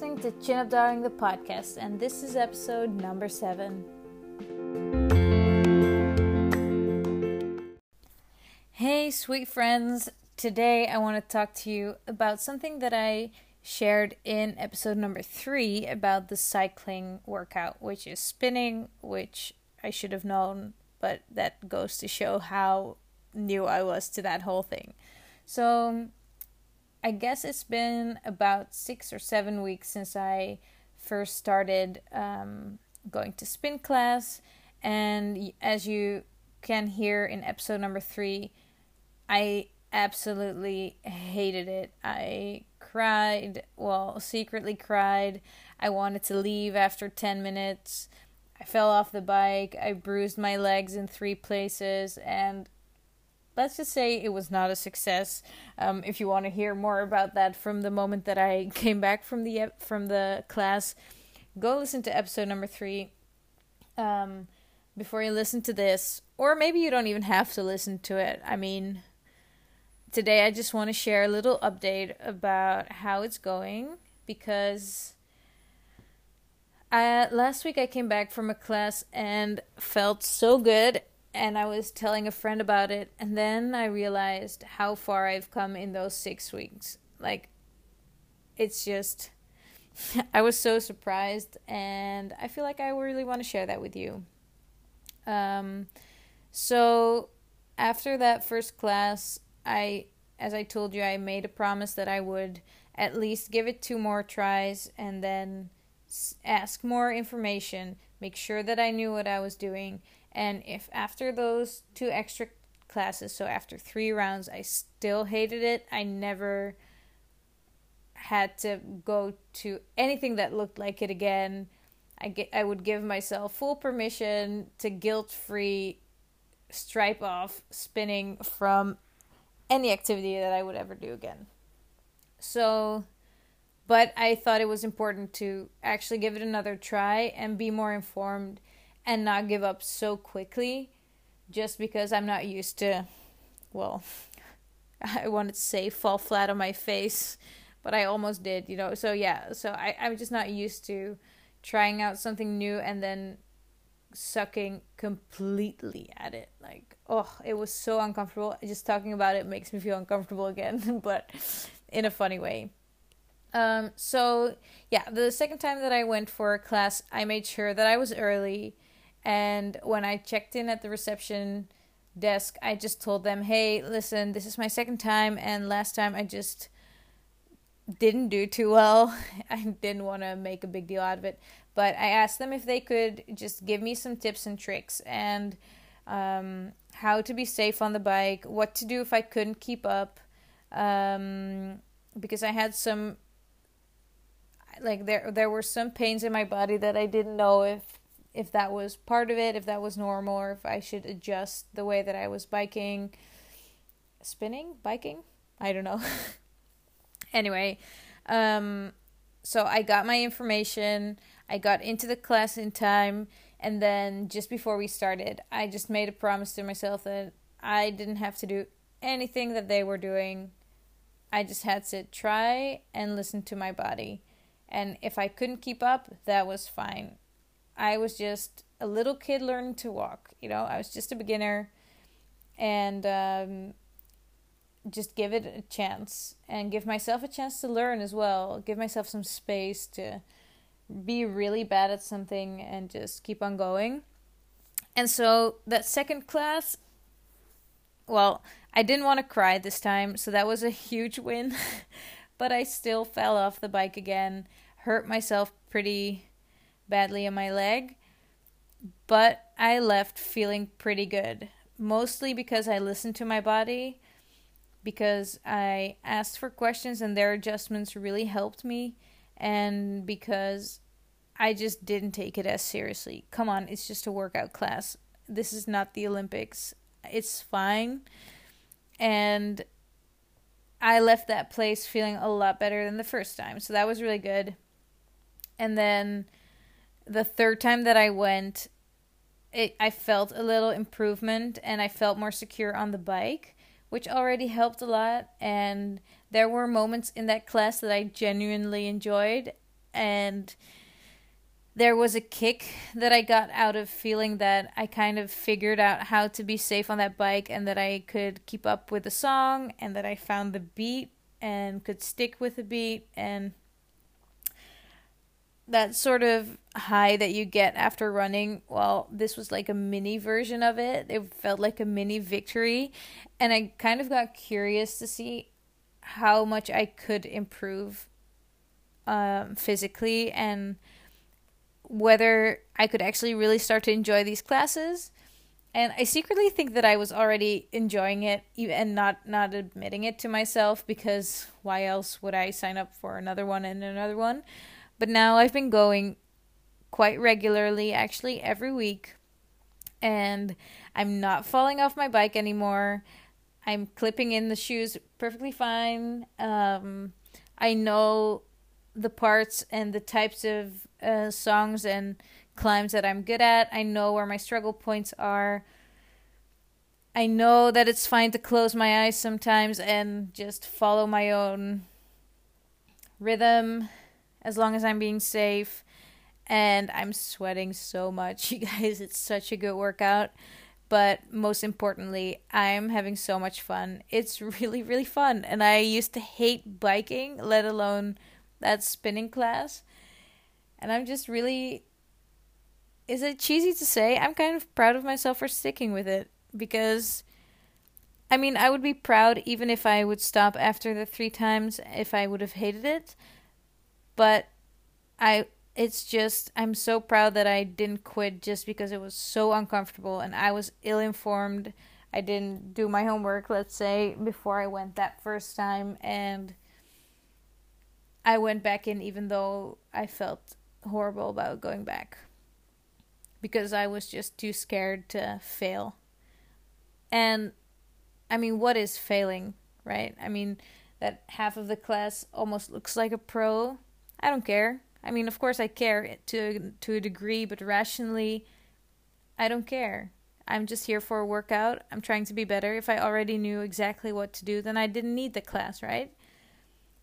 listening to Chin Up Darling the podcast, and this is episode number seven. Hey, sweet friends. Today I want to talk to you about something that I shared in episode number three about the cycling workout, which is spinning, which I should have known, but that goes to show how new I was to that whole thing. So, I guess it's been about six or seven weeks since I first started um, going to spin class. And as you can hear in episode number three, I absolutely hated it. I cried, well, secretly cried. I wanted to leave after 10 minutes. I fell off the bike. I bruised my legs in three places. And let's just say it was not a success. Um, if you want to hear more about that from the moment that I came back from the from the class, go listen to episode number three. Um, before you listen to this, or maybe you don't even have to listen to it. I mean, today I just want to share a little update about how it's going because uh, last week I came back from a class and felt so good and I was telling a friend about it, and then I realized how far I've come in those six weeks. Like, it's just, I was so surprised, and I feel like I really want to share that with you. Um, so after that first class, I, as I told you, I made a promise that I would at least give it two more tries and then ask more information, make sure that I knew what I was doing and if after those two extra classes, so after three rounds, I still hated it, I never had to go to anything that looked like it again. I get I would give myself full permission to guilt free stripe off spinning from any activity that I would ever do again. So but I thought it was important to actually give it another try and be more informed and not give up so quickly just because I'm not used to, well, I wanted to say fall flat on my face, but I almost did, you know. So, yeah, so I, I'm just not used to trying out something new and then sucking completely at it. Like, oh, it was so uncomfortable. Just talking about it makes me feel uncomfortable again, but in a funny way. Um, so yeah, the second time that I went for a class, I made sure that I was early and when I checked in at the reception desk, I just told them, hey, listen, this is my second time, and last time I just didn't do too well. I didn't want to make a big deal out of it. But I asked them if they could just give me some tips and tricks and um, how to be safe on the bike, what to do if I couldn't keep up. Um, because I had some like there there were some pains in my body that I didn't know if if that was part of it, if that was normal, or if I should adjust the way that I was biking, spinning, biking. I don't know. anyway, um, so I got my information. I got into the class in time, and then just before we started, I just made a promise to myself that I didn't have to do anything that they were doing. I just had to try and listen to my body. And if I couldn't keep up, that was fine. I was just a little kid learning to walk. You know, I was just a beginner, and um, just give it a chance and give myself a chance to learn as well. Give myself some space to be really bad at something and just keep on going. And so that second class, well, I didn't want to cry this time, so that was a huge win. but I still fell off the bike again, hurt myself pretty badly in my leg, but I left feeling pretty good. Mostly because I listened to my body, because I asked for questions and their adjustments really helped me, and because I just didn't take it as seriously. Come on, it's just a workout class. This is not the Olympics. It's fine. And I left that place feeling a lot better than the first time. So that was really good. And then the third time that I went, it I felt a little improvement and I felt more secure on the bike, which already helped a lot. And there were moments in that class that I genuinely enjoyed, and there was a kick that I got out of feeling that I kind of figured out how to be safe on that bike and that I could keep up with the song and that I found the beat and could stick with the beat and that sort of high that you get after running well this was like a mini version of it it felt like a mini victory and i kind of got curious to see how much i could improve um, physically and whether I could actually really start to enjoy these classes. And I secretly think that I was already enjoying it and not not admitting it to myself because why else would I sign up for another one and another one? But now I've been going quite regularly, actually every week, and I'm not falling off my bike anymore. I'm clipping in the shoes perfectly fine. Um, I know the parts and the types of uh, songs and climbs that I'm good at. I know where my struggle points are. I know that it's fine to close my eyes sometimes and just follow my own rhythm as long as I'm being safe. And I'm sweating so much, you guys. It's such a good workout. But most importantly, I'm having so much fun. It's really, really fun. And I used to hate biking, let alone that spinning class. And I'm just really is it cheesy to say? I'm kind of proud of myself for sticking with it because I mean, I would be proud even if I would stop after the 3 times if I would have hated it. But I it's just I'm so proud that I didn't quit just because it was so uncomfortable and I was ill informed. I didn't do my homework, let's say, before I went that first time and I went back in even though I felt horrible about going back because I was just too scared to fail. And I mean, what is failing, right? I mean, that half of the class almost looks like a pro. I don't care. I mean, of course I care to to a degree, but rationally I don't care. I'm just here for a workout. I'm trying to be better. If I already knew exactly what to do, then I didn't need the class, right?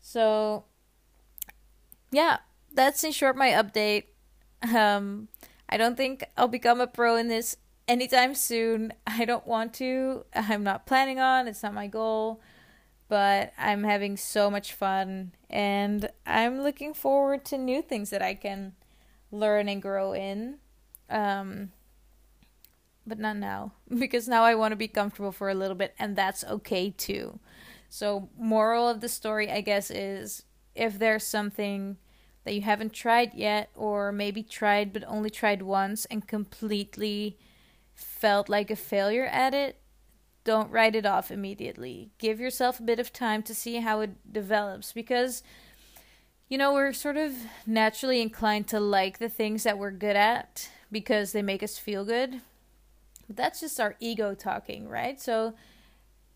So yeah, that's in short my update. Um, I don't think I'll become a pro in this anytime soon. I don't want to. I'm not planning on. It's not my goal. But I'm having so much fun and I'm looking forward to new things that I can learn and grow in. Um, but not now because now I want to be comfortable for a little bit and that's okay too. So, moral of the story, I guess, is if there's something that you haven't tried yet, or maybe tried but only tried once and completely felt like a failure at it, don't write it off immediately. Give yourself a bit of time to see how it develops because you know, we're sort of naturally inclined to like the things that we're good at because they make us feel good. But that's just our ego talking, right? So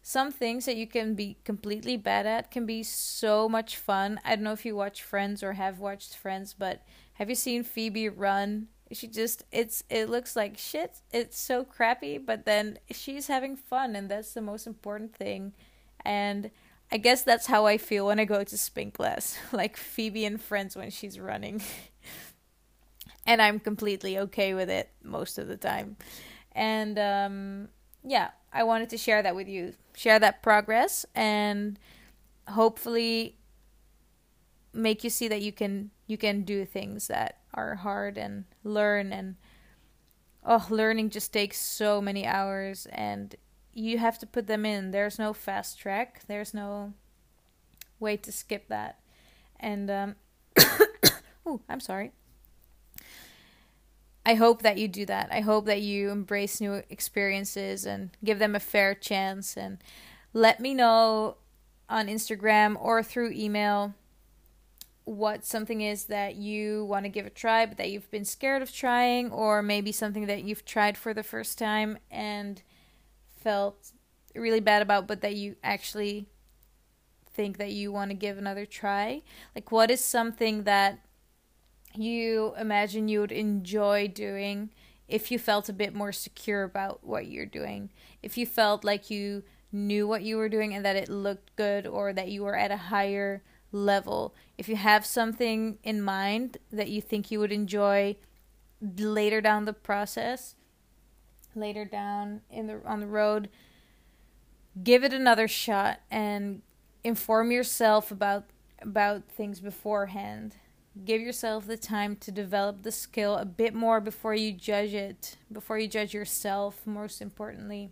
some things that you can be completely bad at can be so much fun. I don't know if you watch Friends or have watched Friends, but have you seen Phoebe run? She just it's it looks like shit. It's so crappy, but then she's having fun and that's the most important thing. And I guess that's how I feel when I go to spin class, like Phoebe and Friends when she's running. and I'm completely okay with it most of the time. And um yeah, I wanted to share that with you, share that progress, and hopefully make you see that you can you can do things that are hard and learn and oh learning just takes so many hours and you have to put them in there's no fast track there's no way to skip that and um oh i'm sorry I hope that you do that. I hope that you embrace new experiences and give them a fair chance. And let me know on Instagram or through email what something is that you want to give a try, but that you've been scared of trying, or maybe something that you've tried for the first time and felt really bad about, but that you actually think that you want to give another try. Like, what is something that you imagine you would enjoy doing if you felt a bit more secure about what you're doing. If you felt like you knew what you were doing and that it looked good or that you were at a higher level. If you have something in mind that you think you would enjoy later down the process, later down in the on the road, give it another shot and inform yourself about about things beforehand. Give yourself the time to develop the skill a bit more before you judge it, before you judge yourself, most importantly.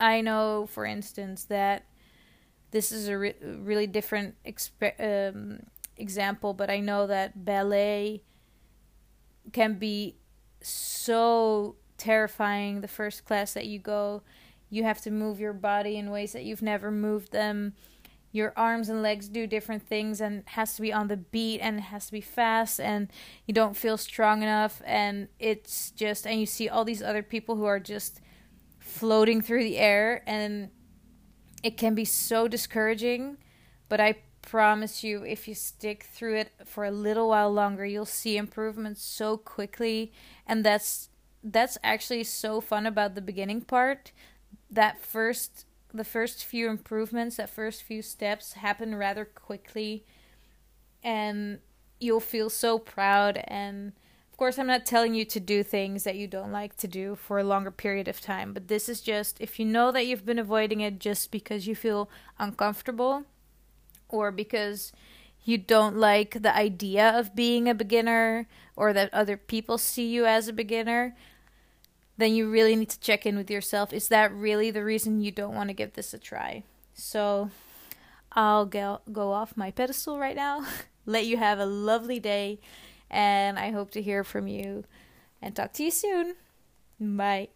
I know, for instance, that this is a re- really different exp- um, example, but I know that ballet can be so terrifying the first class that you go. You have to move your body in ways that you've never moved them your arms and legs do different things and has to be on the beat and it has to be fast and you don't feel strong enough and it's just and you see all these other people who are just floating through the air and it can be so discouraging but i promise you if you stick through it for a little while longer you'll see improvements so quickly. And that's that's actually so fun about the beginning part. That first the first few improvements, that first few steps happen rather quickly. And you'll feel so proud and of course I'm not telling you to do things that you don't like to do for a longer period of time, but this is just if you know that you've been avoiding it just because you feel uncomfortable or because you don't like the idea of being a beginner or that other people see you as a beginner, then you really need to check in with yourself. Is that really the reason you don't want to give this a try? So I'll go, go off my pedestal right now, let you have a lovely day, and I hope to hear from you and talk to you soon. Bye.